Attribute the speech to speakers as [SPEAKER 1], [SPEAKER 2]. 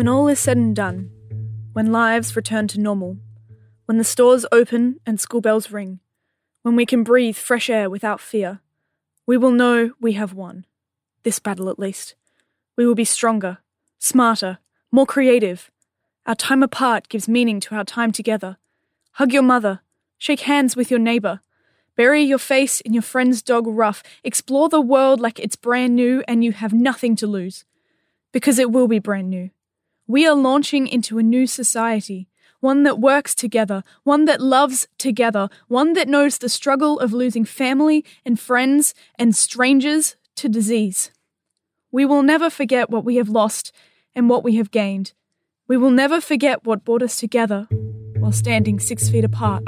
[SPEAKER 1] When all is said and done, when lives return to normal, when the stores open and school bells ring, when we can breathe fresh air without fear, we will know we have won. This battle at least. We will be stronger, smarter, more creative. Our time apart gives meaning to our time together. Hug your mother, shake hands with your neighbour, bury your face in your friend's dog ruff, explore the world like it's brand new and you have nothing to lose. Because it will be brand new. We are launching into a new society, one that works together, one that loves together, one that knows the struggle of losing family and friends and strangers to disease. We will never forget what we have lost and what we have gained. We will never forget what brought us together while standing six feet apart.